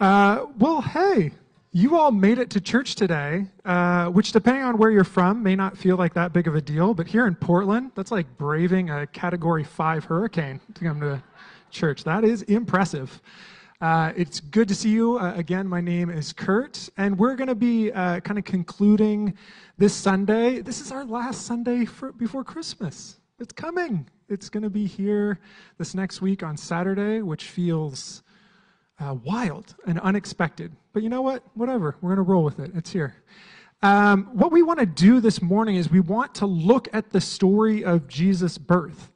Uh, well, hey, you all made it to church today, uh, which, depending on where you're from, may not feel like that big of a deal. But here in Portland, that's like braving a Category 5 hurricane to come to church. That is impressive. Uh, it's good to see you. Uh, again, my name is Kurt, and we're going to be uh, kind of concluding this Sunday. This is our last Sunday for, before Christmas. It's coming. It's going to be here this next week on Saturday, which feels uh, wild and unexpected. But you know what? Whatever. We're going to roll with it. It's here. Um, what we want to do this morning is we want to look at the story of Jesus' birth.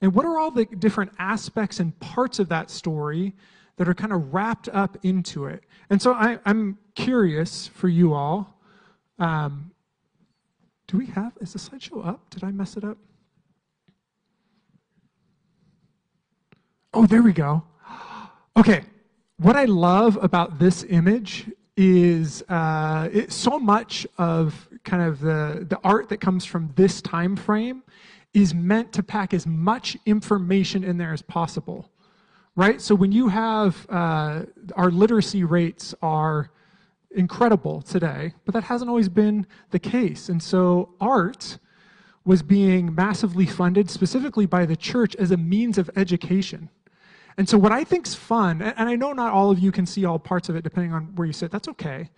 And what are all the different aspects and parts of that story that are kind of wrapped up into it? And so I, am curious for you all. Um, do we have, is the slideshow up? Did I mess it up? Oh, there we go. Okay, what I love about this image is uh, it, so much of kind of the, the art that comes from this time frame is meant to pack as much information in there as possible right? So when you have uh, our literacy rates are incredible today but that hasn't always been the case. And so art was being massively funded specifically by the church as a means of education and so, what I think's fun, and I know not all of you can see all parts of it depending on where you sit, that's okay.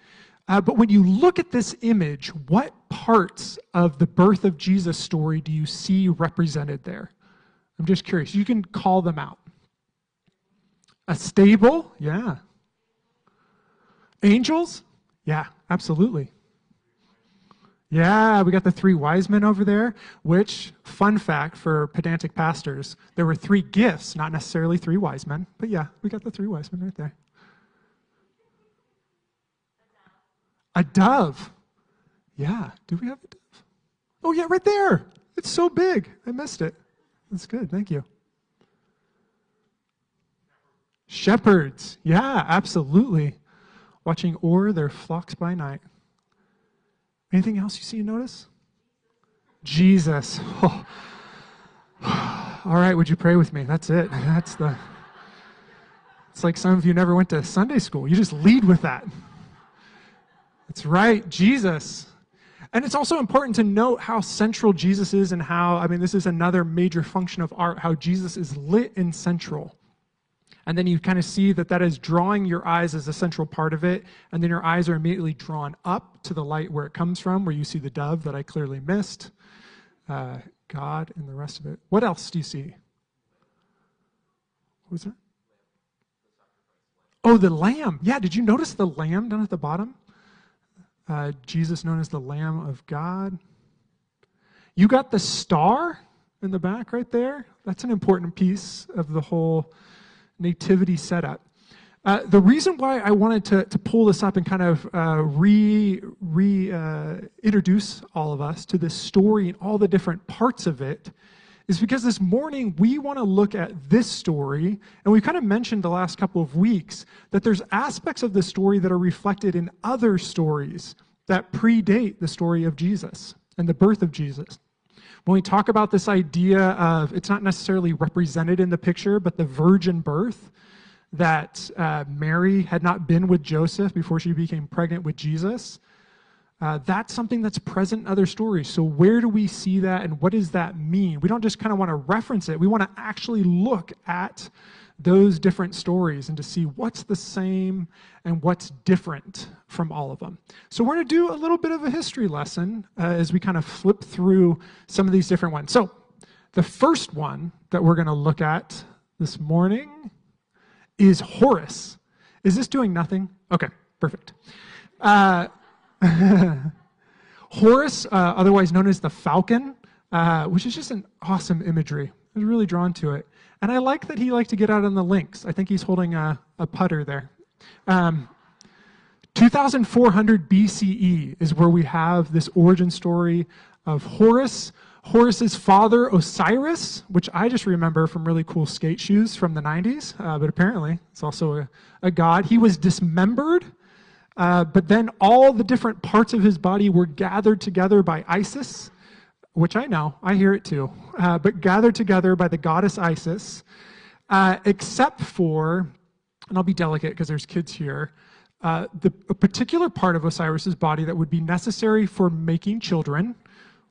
Uh, but when you look at this image, what parts of the birth of Jesus story do you see represented there? I'm just curious. You can call them out. A stable? Yeah. Angels? Yeah, absolutely. Yeah, we got the three wise men over there, which, fun fact for pedantic pastors, there were three gifts, not necessarily three wise men, but yeah, we got the three wise men right there. A dove. Yeah, do we have a dove? Oh, yeah, right there. It's so big. I missed it. That's good. Thank you. Shepherds. Yeah, absolutely. Watching o'er their flocks by night. Anything else you see and notice? Jesus. Oh. All right, would you pray with me? That's it. That's the. It's like some of you never went to Sunday school. You just lead with that. That's right, Jesus. And it's also important to note how central Jesus is and how, I mean, this is another major function of art, how Jesus is lit and central. And then you kind of see that that is drawing your eyes as a central part of it. And then your eyes are immediately drawn up to the light where it comes from, where you see the dove that I clearly missed, uh, God, and the rest of it. What else do you see? What was that? Oh, the lamb. Yeah, did you notice the lamb down at the bottom? Uh, Jesus known as the Lamb of God. You got the star in the back right there. That's an important piece of the whole nativity setup. Uh, the reason why I wanted to, to pull this up and kind of uh, re, re uh, introduce all of us to this story and all the different parts of it is because this morning we want to look at this story, and we kind of mentioned the last couple of weeks that there's aspects of the story that are reflected in other stories that predate the story of Jesus and the birth of Jesus. When we talk about this idea of it's not necessarily represented in the picture, but the virgin birth, that uh, Mary had not been with Joseph before she became pregnant with Jesus, uh, that's something that's present in other stories. So, where do we see that and what does that mean? We don't just kind of want to reference it, we want to actually look at those different stories and to see what's the same and what's different from all of them. So, we're going to do a little bit of a history lesson uh, as we kind of flip through some of these different ones. So, the first one that we're going to look at this morning is Horus. Is this doing nothing? Okay, perfect. Uh, Horus, uh, otherwise known as the falcon, uh, which is just an awesome imagery. I was really drawn to it. And I like that he liked to get out on the links. I think he's holding a, a putter there. Um, 2400 BCE is where we have this origin story of Horus. Horus's father, Osiris, which I just remember from really cool skate shoes from the 90s, uh, but apparently it's also a, a god. He was dismembered, uh, but then all the different parts of his body were gathered together by Isis which I know, I hear it too, uh, but gathered together by the goddess Isis, uh, except for and I'll be delicate because there's kids here, uh, the, a particular part of Osiris's body that would be necessary for making children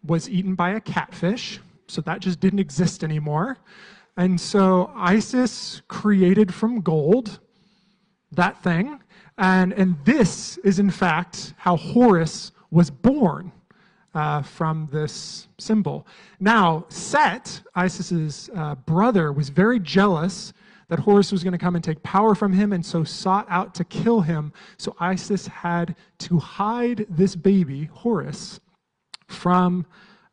was eaten by a catfish, so that just didn't exist anymore. And so Isis created from gold that thing, and, and this is in fact how Horus was born uh, from this symbol. Now, Set, Isis's uh, brother, was very jealous that Horus was going to come and take power from him, and so sought out to kill him. So Isis had to hide this baby, Horus, from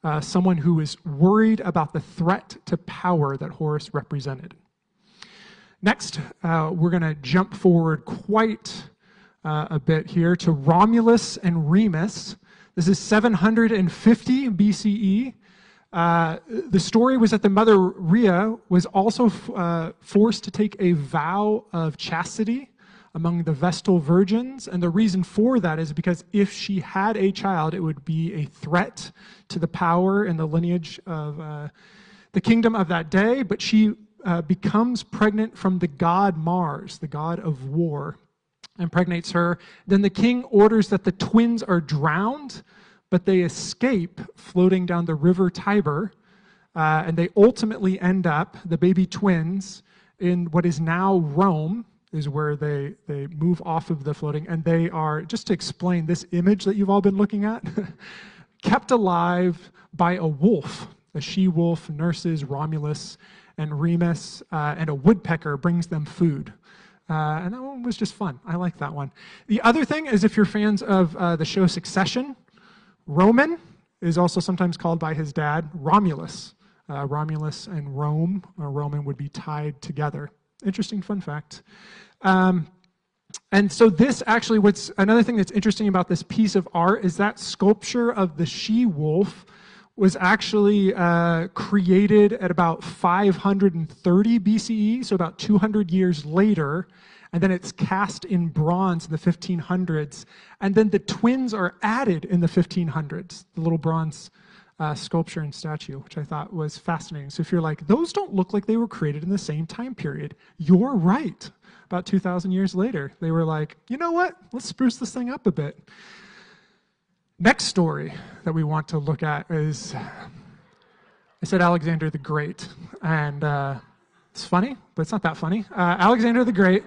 uh, someone who was worried about the threat to power that Horus represented. Next, uh, we're going to jump forward quite uh, a bit here to Romulus and Remus. This is 750 BCE. Uh, the story was that the mother Rhea was also uh, forced to take a vow of chastity among the Vestal virgins. And the reason for that is because if she had a child, it would be a threat to the power and the lineage of uh, the kingdom of that day. But she uh, becomes pregnant from the god Mars, the god of war impregnates her. Then the king orders that the twins are drowned, but they escape floating down the river Tiber. Uh, and they ultimately end up, the baby twins, in what is now Rome, is where they, they move off of the floating. And they are, just to explain this image that you've all been looking at, kept alive by a wolf. A she wolf nurses Romulus and Remus, uh, and a woodpecker brings them food. Uh, and that one was just fun. I like that one. The other thing is if you're fans of uh, the show Succession, Roman is also sometimes called by his dad Romulus. Uh, Romulus and Rome, or Roman, would be tied together. Interesting fun fact. Um, and so this actually, what's another thing that's interesting about this piece of art is that sculpture of the she-wolf was actually uh, created at about 530 BCE, so about 200 years later, and then it's cast in bronze in the 1500s, and then the twins are added in the 1500s, the little bronze uh, sculpture and statue, which I thought was fascinating. So if you're like, those don't look like they were created in the same time period, you're right. About 2,000 years later, they were like, you know what? Let's spruce this thing up a bit. Next story that we want to look at is I said Alexander the Great, and uh, it's funny, but it's not that funny. Uh, Alexander the Great,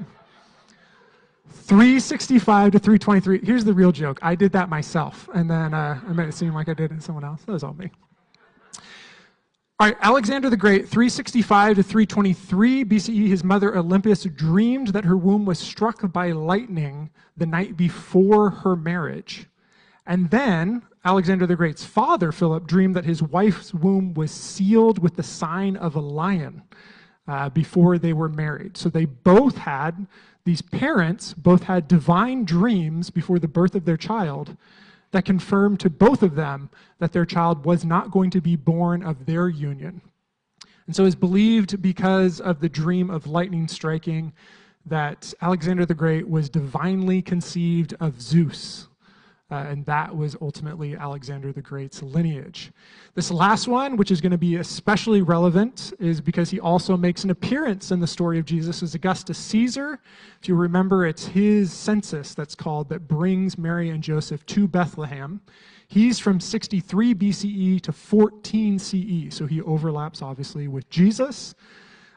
365 to 323. Here's the real joke I did that myself, and then uh, I made it seem like I did it someone else. That was all me. All right, Alexander the Great, 365 to 323 BCE, his mother Olympias dreamed that her womb was struck by lightning the night before her marriage. And then Alexander the Great's father, Philip, dreamed that his wife's womb was sealed with the sign of a lion uh, before they were married. So they both had, these parents both had divine dreams before the birth of their child that confirmed to both of them that their child was not going to be born of their union. And so it's believed because of the dream of lightning striking that Alexander the Great was divinely conceived of Zeus, uh, and that was ultimately Alexander the Great's lineage. This last one, which is going to be especially relevant, is because he also makes an appearance in the story of Jesus as Augustus Caesar. If you remember, it's his census that's called that brings Mary and Joseph to Bethlehem. He's from 63 BCE to 14 CE, so he overlaps obviously with Jesus.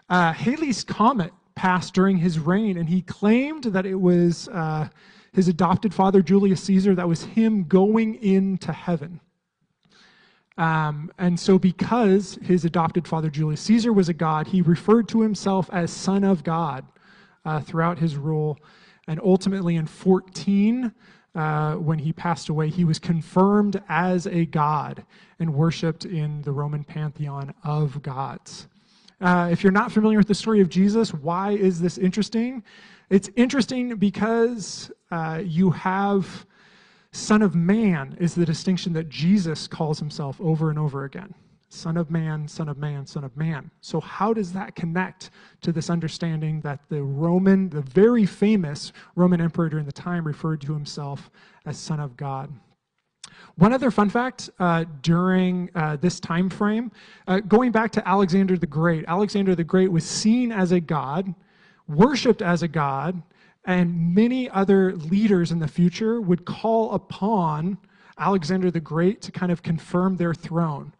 Uh, Halley's Comet passed during his reign, and he claimed that it was. Uh, his adopted father, Julius Caesar, that was him going into heaven. Um, and so, because his adopted father, Julius Caesar, was a god, he referred to himself as Son of God uh, throughout his rule. And ultimately, in 14, uh, when he passed away, he was confirmed as a god and worshiped in the Roman pantheon of gods. Uh, if you're not familiar with the story of Jesus, why is this interesting? It's interesting because uh, you have Son of Man is the distinction that Jesus calls himself over and over again. Son of man, son of man, son of man. So, how does that connect to this understanding that the Roman, the very famous Roman emperor during the time, referred to himself as Son of God? One other fun fact uh, during uh, this time frame, uh, going back to Alexander the Great, Alexander the Great was seen as a god worshiped as a god, and many other leaders in the future would call upon Alexander the Great to kind of confirm their throne.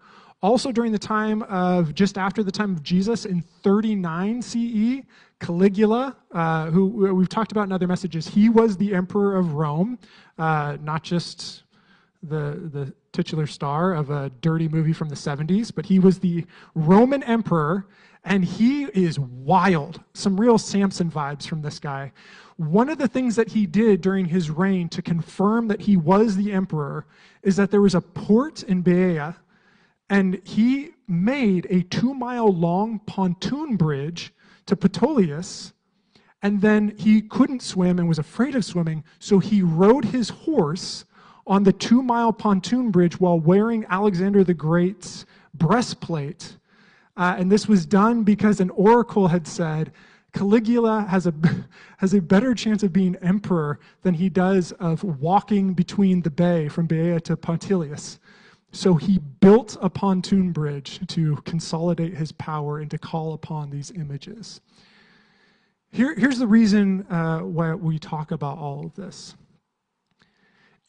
Also, during the time of just after the time of Jesus in 39 CE, Caligula, uh, who we've talked about in other messages, he was the emperor of Rome, uh, not just the, the titular star of a dirty movie from the 70s, but he was the Roman emperor, and he is wild. Some real Samson vibes from this guy. One of the things that he did during his reign to confirm that he was the emperor is that there was a port in Baea, and he made a two mile long pontoon bridge to Ptolemaeus. And then he couldn't swim and was afraid of swimming, so he rode his horse on the two mile pontoon bridge while wearing Alexander the Great's breastplate. Uh, and this was done because an oracle had said Caligula has a, has a better chance of being emperor than he does of walking between the bay from Baea to Pontilis. So he built a pontoon bridge to consolidate his power and to call upon these images. Here, here's the reason uh, why we talk about all of this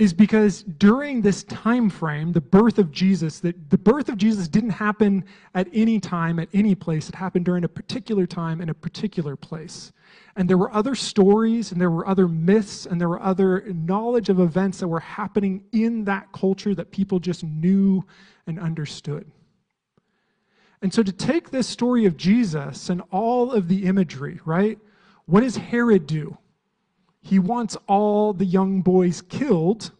is because during this time frame the birth of jesus that the birth of jesus didn't happen at any time at any place. It happened during a particular time in a particular place. And there were other stories and there were other myths and there were other knowledge of events that were happening in that culture that people just knew and understood. And so to take this story of jesus and all of the imagery right? What does herod do he wants all the young boys killed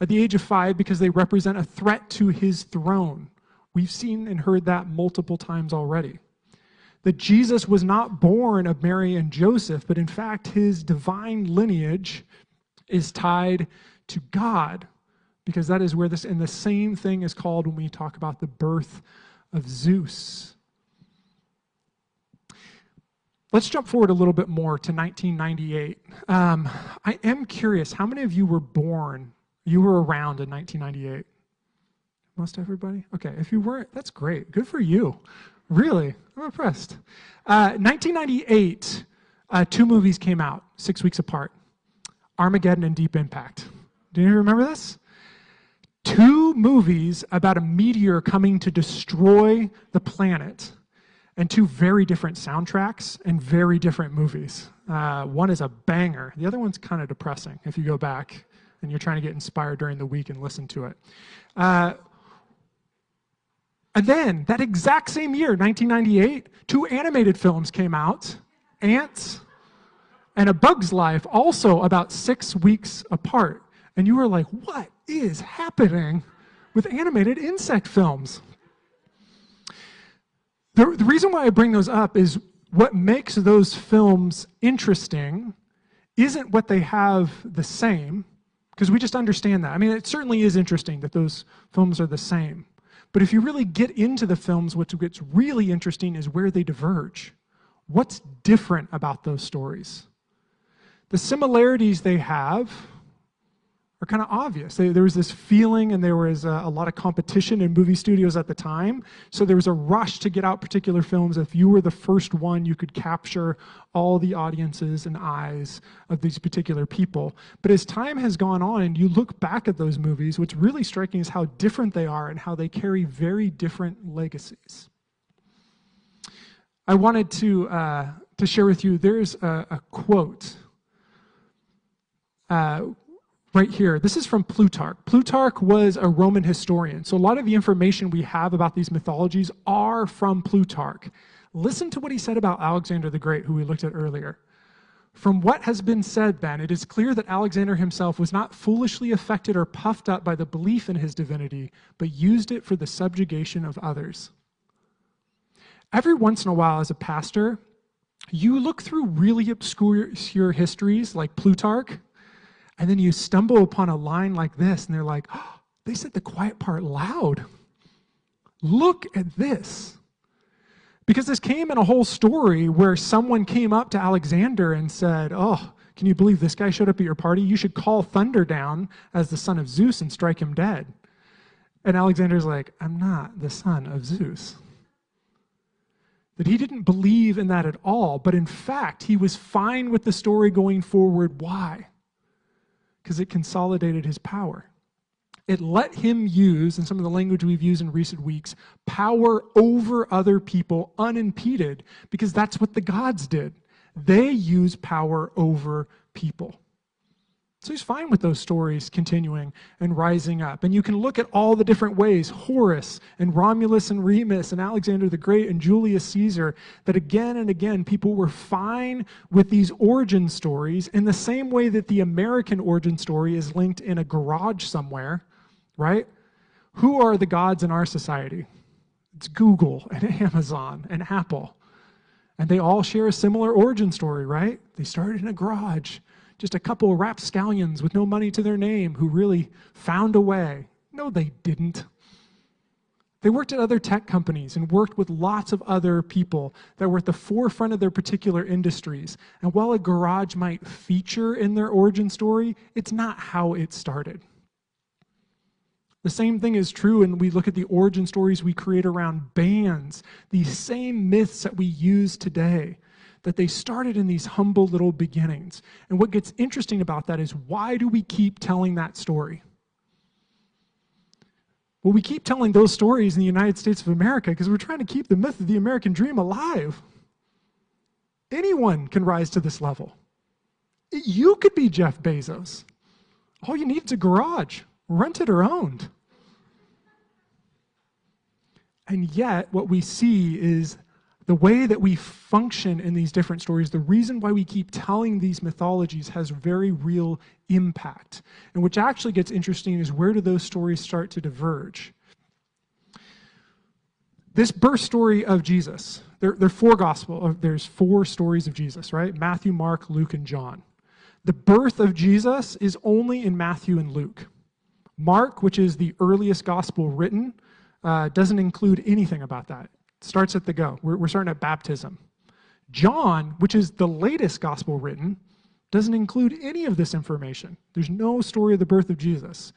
at the age of five because they represent a threat to his throne. We've seen and heard that multiple times already. That Jesus was not born of Mary and Joseph, but in fact, his divine lineage is tied to God, because that is where this, and the same thing is called when we talk about the birth of Zeus. Let's jump forward a little bit more to 1998. Um, I am curious, how many of you were born, you were around in 1998? Most everybody? Okay, if you weren't, that's great. Good for you. Really, I'm impressed. Uh, 1998, uh, two movies came out six weeks apart Armageddon and Deep Impact. Do you remember this? Two movies about a meteor coming to destroy the planet and two very different soundtracks and very different movies. Uh, one is a banger, the other one's kind of depressing if you go back and you're trying to get inspired during the week and listen to it. Uh, and then, that exact same year, 1998, two animated films came out Antz and A Bug's Life, also about six weeks apart. And you were like, what is happening with animated insect films? The, the reason why I bring those up is what makes those films interesting isn't what they have the same, because we just understand that. I mean, it certainly is interesting that those films are the same. But if you really get into the films, what gets really interesting is where they diverge. What's different about those stories? The similarities they have are kind of obvious. There was this feeling, and there was a, a, lot of competition in movie studios at the time. So there was a rush to get out particular films. If you were the first one, you could capture all the audiences and eyes of these particular people. But as time has gone on, and you look back at those movies, what's really striking is how different they are and how they carry very different legacies. I wanted to, uh, to share with you, there's a, a quote. Uh, right here. This is from Plutarch. Plutarch was a Roman historian. So a lot of the information we have about these mythologies are from Plutarch. Listen to what he said about Alexander the Great, who we looked at earlier. From what has been said, then, it is clear that Alexander himself was not foolishly affected or puffed up by the belief in his divinity, but used it for the subjugation of others. Every once in a while, as a pastor, you look through really obscure histories like Plutarch, and then you stumble upon a line like this, and they're like, oh, they said the quiet part loud. Look at this. Because this came in a whole story where someone came up to Alexander and said, Oh, can you believe this guy showed up at your party? You should call Thunder down as the son of Zeus and strike him dead. And Alexander's like, I'm not the son of Zeus. That he didn't believe in that at all, but in fact, he was fine with the story going forward. Why? Because it consolidated his power. It let him use, in some of the language we've used in recent weeks, power over other people unimpeded, because that's what the gods did. They use power over people. So he's fine with those stories continuing and rising up. And you can look at all the different ways Horus and Romulus and Remus and Alexander the Great and Julius Caesar that again and again people were fine with these origin stories in the same way that the American origin story is linked in a garage somewhere, right? Who are the gods in our society? It's Google and Amazon and Apple. And they all share a similar origin story, right? They started in a garage just a couple of rapscallions with no money to their name who really found a way. No, they didn't. They worked at other tech companies and worked with lots of other people that were at the forefront of their particular industries. And while a garage might feature in their origin story, it's not how it started. The same thing is true when we look at the origin stories we create around bands, these same myths that we use today that they started in these humble little beginnings. And what gets interesting about that is why do we keep telling that story? Well, we keep telling those stories in the United States of America because we're trying to keep the myth of the American dream alive. Anyone can rise to this level. You could be Jeff Bezos. All you need is a garage, rented or owned. And yet, what we see is the way that we function in these different stories, the reason why we keep telling these mythologies has very real impact. And which actually gets interesting is where do those stories start to diverge? This birth story of Jesus, there, there are four gospel, uh, there's four stories of Jesus, right? Matthew, Mark, Luke, and John. The birth of Jesus is only in Matthew and Luke. Mark, which is the earliest gospel written, uh, doesn't include anything about that starts at the go. We're, we're starting at baptism. John, which is the latest gospel written, doesn't include any of this information. There's no story of the birth of Jesus.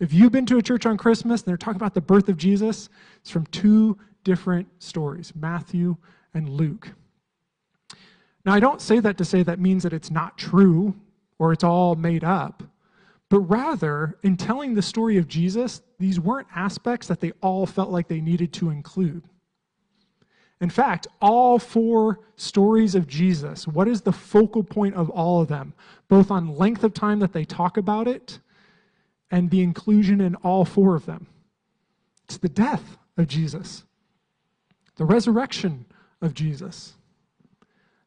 If you've been to a church on Christmas and they're talking about the birth of Jesus, it's from two different stories Matthew and Luke. Now, I don't say that to say that means that it's not true or it's all made up, but rather, in telling the story of Jesus, these weren't aspects that they all felt like they needed to include. In fact, all four stories of Jesus, what is the focal point of all of them, both on length of time that they talk about it and the inclusion in all four of them? It's the death of Jesus, the resurrection of Jesus.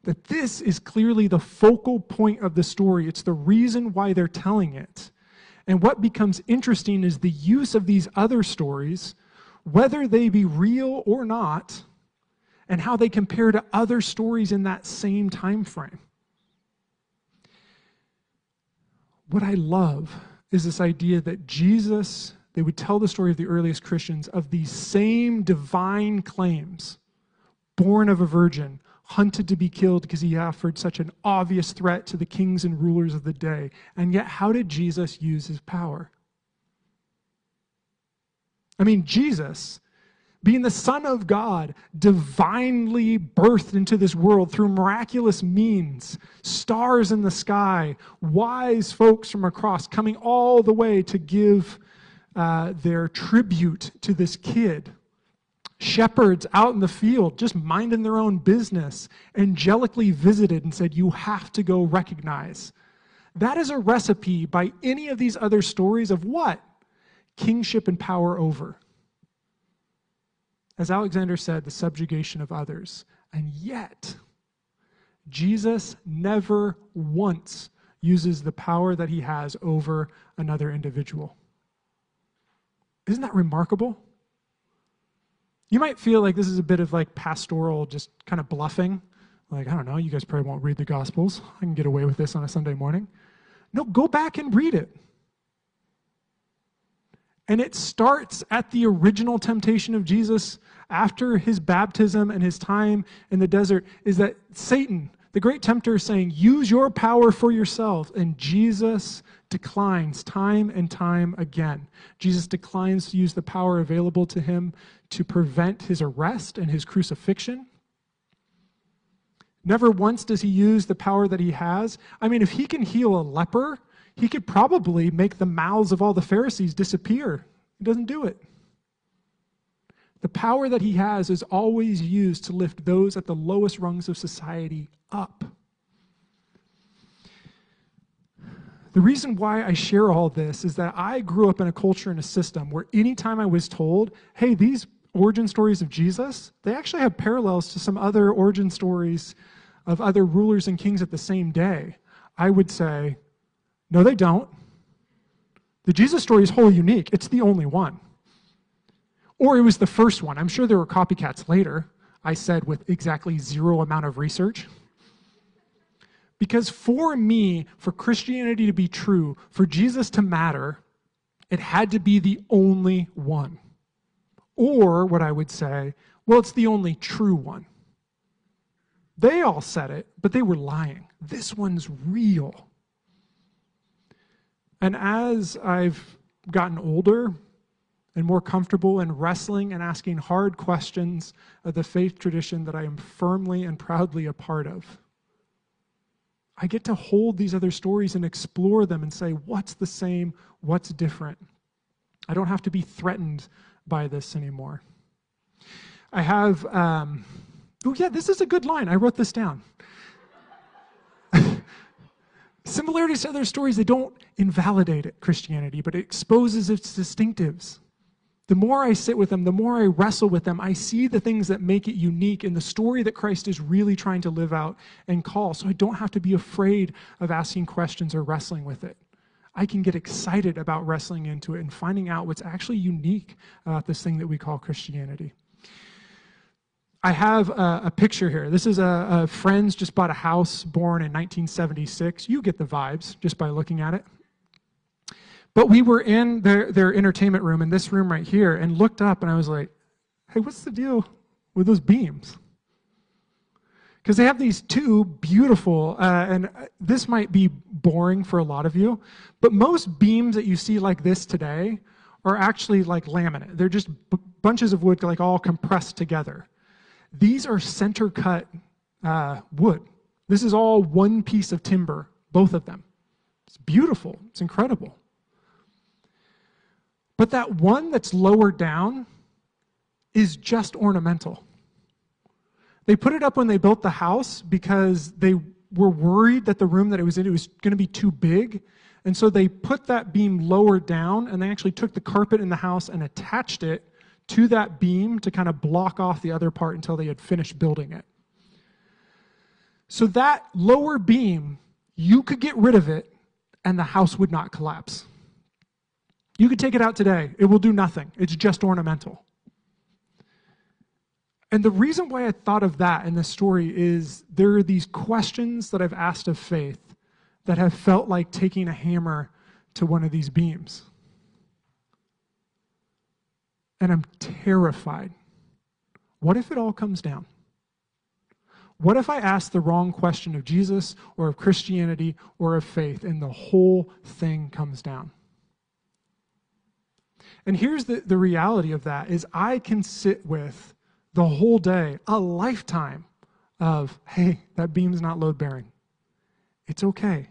That this is clearly the focal point of the story. It's the reason why they're telling it. And what becomes interesting is the use of these other stories, whether they be real or not and how they compare to other stories in that same time frame. What I love is this idea that Jesus, they would tell the story of the earliest Christians of these same divine claims born of a virgin, hunted to be killed because he offered such an obvious threat to the kings and rulers of the day. And yet, how did Jesus use his power? I mean, Jesus being the Son of God, divinely birthed into this world through miraculous means, stars in the sky, wise folks from across coming all the way to give uh, their tribute to this kid. Shepherds out in the field, just minding their own business, angelically visited and said, You have to go recognize. That is a recipe by any of these other stories of what? Kingship and power over as Alexander said, the subjugation of others. And yet, Jesus never once uses the power that he has over another individual. Isn't that remarkable? You might feel like this is a bit of like pastoral, just kind of bluffing. Like, I don't know, you guys probably won't read the Gospels. I can get away with this on a Sunday morning. No, go back and read it. And it starts at the original temptation of Jesus after his baptism and his time in the desert is that Satan, the great tempter, is saying, Use your power for yourself. And Jesus declines time and time again. Jesus declines to use the power available to him to prevent his arrest and his crucifixion. Never once does he use the power that he has. I mean, if he can heal a leper, he could probably make the mouths of all the Pharisees disappear. He doesn't do it. The power that he has is always used to lift those at the lowest rungs of society up. The reason why I share all this is that I grew up in a culture and a system where anytime I was told, hey, these origin stories of Jesus, they actually have parallels to some other origin stories of other rulers and kings at the same day, I would say, no, they don't. The Jesus story is wholly unique. It's the only one. Or it was the first one. I'm sure there were copycats later, I said with exactly zero amount of research. Because for me, for Christianity to be true, for Jesus to matter, it had to be the only one. Or what I would say, well, it's the only true one. They all said it, but they were lying. This one's real. And as I've gotten older and more comfortable in wrestling and asking hard questions of the faith tradition that I am firmly and proudly a part of, I get to hold these other stories and explore them and say, what's the same? What's different? I don't have to be threatened by this anymore. I have, um, oh, yeah, this is a good line. I wrote this down. Similarities to other stories, they don't invalidate Christianity, but it exposes its distinctives. The more I sit with them, the more I wrestle with them, I see the things that make it unique in the story that Christ is really trying to live out and call. So I don't have to be afraid of asking questions or wrestling with it. I can get excited about wrestling into it and finding out what's actually unique about this thing that we call Christianity. I have a, a picture here. This is a, a friend's just bought a house born in 1976. You get the vibes just by looking at it. But we were in their, their entertainment room in this room right here and looked up, and I was like, hey, what's the deal with those beams? Because they have these two beautiful, uh, and this might be boring for a lot of you, but most beams that you see like this today are actually like laminate. They're just b- bunches of wood, like all compressed together. These are center cut uh, wood. This is all one piece of timber, both of them. It's beautiful, it's incredible. But that one that's lower down is just ornamental. They put it up when they built the house because they were worried that the room that it was in it was going to be too big. And so they put that beam lower down and they actually took the carpet in the house and attached it to that beam to kind of block off the other part until they had finished building it. So that lower beam, you could get rid of it and the house would not collapse. You could take it out today, it will do nothing. It's just ornamental. And the reason why I thought of that in this story is there are these questions that I've asked of faith that have felt like taking a hammer to one of these beams. And I'm terrified. What if it all comes down? What if I ask the wrong question of Jesus or of Christianity or of faith and the whole thing comes down? And here's the, the reality of that is I can sit with the whole day, a lifetime of, hey, that beam's not load bearing. It's okay.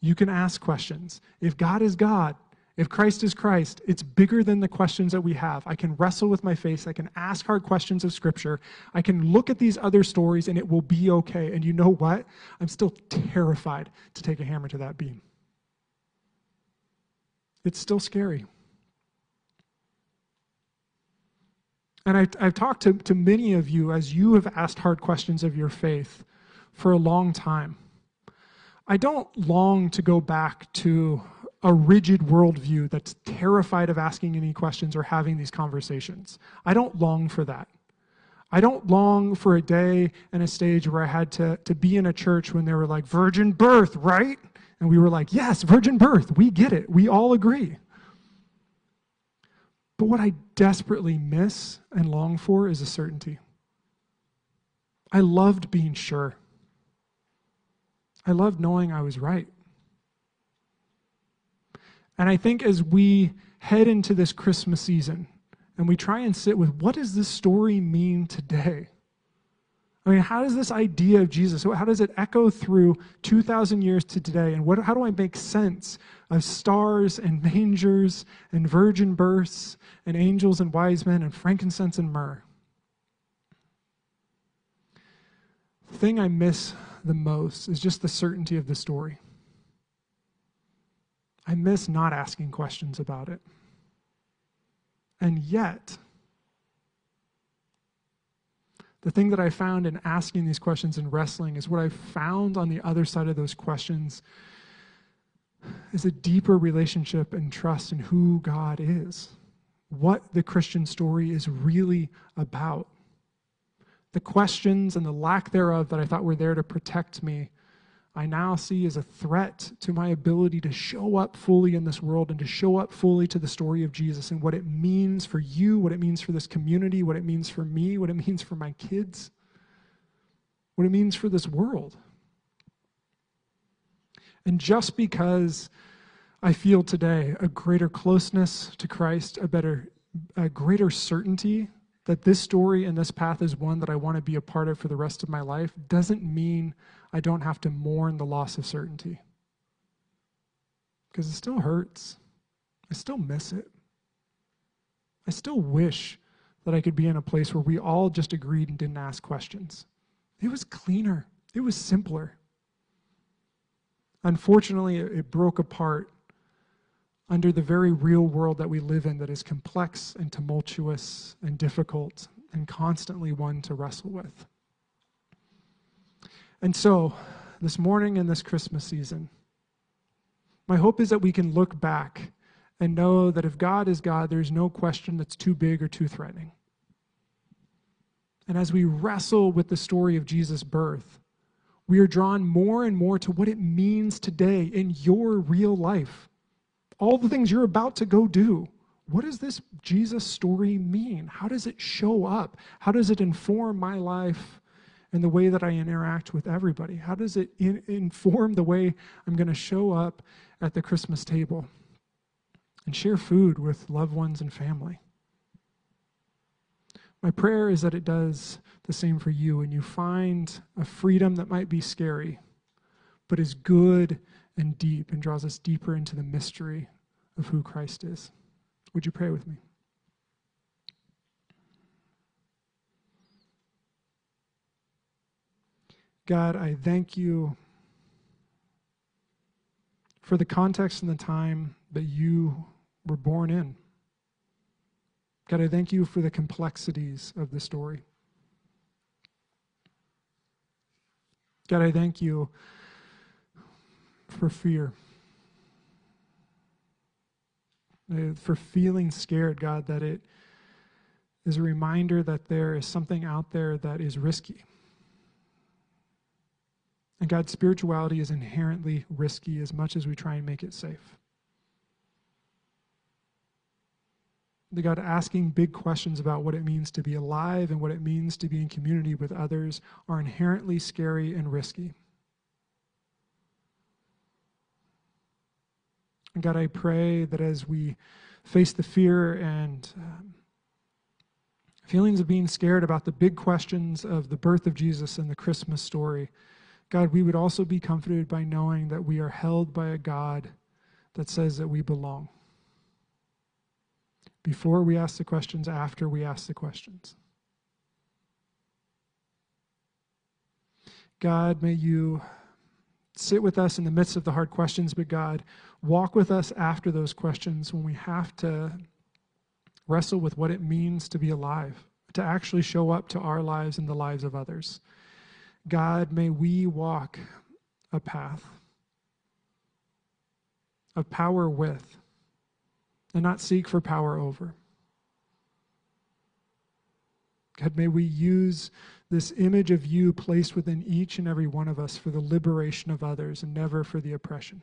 You can ask questions. If God is God, if Christ is Christ, it's bigger than the questions that we have. I can wrestle with my face. I can ask hard questions of Scripture. I can look at these other stories and it will be okay. And you know what? I'm still terrified to take a hammer to that beam. It's still scary. And I, I've talked to, to many of you as you have asked hard questions of your faith for a long time. I don't long to go back to a rigid worldview that's terrified of asking any questions or having these conversations. I don't long for that. I don't long for a day and a stage where I had to, to be in a church when they were like, virgin birth, right? And we were like, yes, virgin birth. We get it. We all agree. But what I desperately miss and long for is a certainty. I loved being sure. I loved knowing I was right. And I think as we head into this Christmas season and we try and sit with what does this story mean today? I mean, how does this idea of Jesus, how does it echo through 2,000 years to today? And what, how do I make sense of stars and mangers and virgin births and angels and wise men and frankincense and myrrh? The thing I miss the most is just the certainty of the story. I miss not asking questions about it. And yet, the thing that I found in asking these questions and wrestling is what I found on the other side of those questions is a deeper relationship and trust in who God is, what the Christian story is really about. The questions and the lack thereof that I thought were there to protect me I now see as a threat to my ability to show up fully in this world and to show up fully to the story of Jesus and what it means for you, what it means for this community, what it means for me, what it means for my kids, what it means for this world. And just because I feel today a greater closeness to Christ, a better, a greater certainty that this story and this path is one that I want to be a part of for the rest of my life doesn't mean I don't have to mourn the loss of certainty. Because it still hurts. I still miss it. I still wish that I could be in a place where we all just agreed and didn't ask questions. It was cleaner, it was simpler. Unfortunately, it, broke apart under the very real world that we live in that is complex and tumultuous and difficult and constantly one to wrestle with. And so, this morning in this Christmas season, my hope is that we can look back and know that if God is God, there's no question that's too big or too threatening. And as we wrestle with the story of Jesus' birth, we are drawn more and more to what it means today in your real life. All the things you're about to go do. What does this Jesus story mean? How does it show up? How does it inform my life and the way that I interact with everybody? How does it in, inform the way I'm going to show up at the Christmas table and share food with loved ones and family? My prayer is that it does the same for you and you find a freedom that might be scary, but is good and deep and draws us deeper into the mystery of who Christ is. Would you pray with me? God, I thank you for the context and the time that you were born in. God, I thank you for the complexities of the story. God, I thank you for fear, uh, Uh, for feeling scared, God, that it is a reminder that there is something out there that is risky and God's spirituality is inherently risky as much as we try and make it safe. The God asking big questions about what it means to be alive and what it means to be in community with others are inherently scary and risky. And God, I pray that as we face the fear and um, feelings of being scared about the big questions of the birth of Jesus and the Christmas story, God, we would also be comforted by knowing that we are held by a God that says that we belong. Before we ask the questions, after we ask the questions. God, may you sit with us in the midst of the hard questions, but God, walk with us after those questions when we have to wrestle with what it means to be alive, to actually show up to our lives and the lives of others. God, may we walk a path of power with and not seek for power over. God, may we use this image of you placed within each and every one of us for the liberation of others and never for the oppression.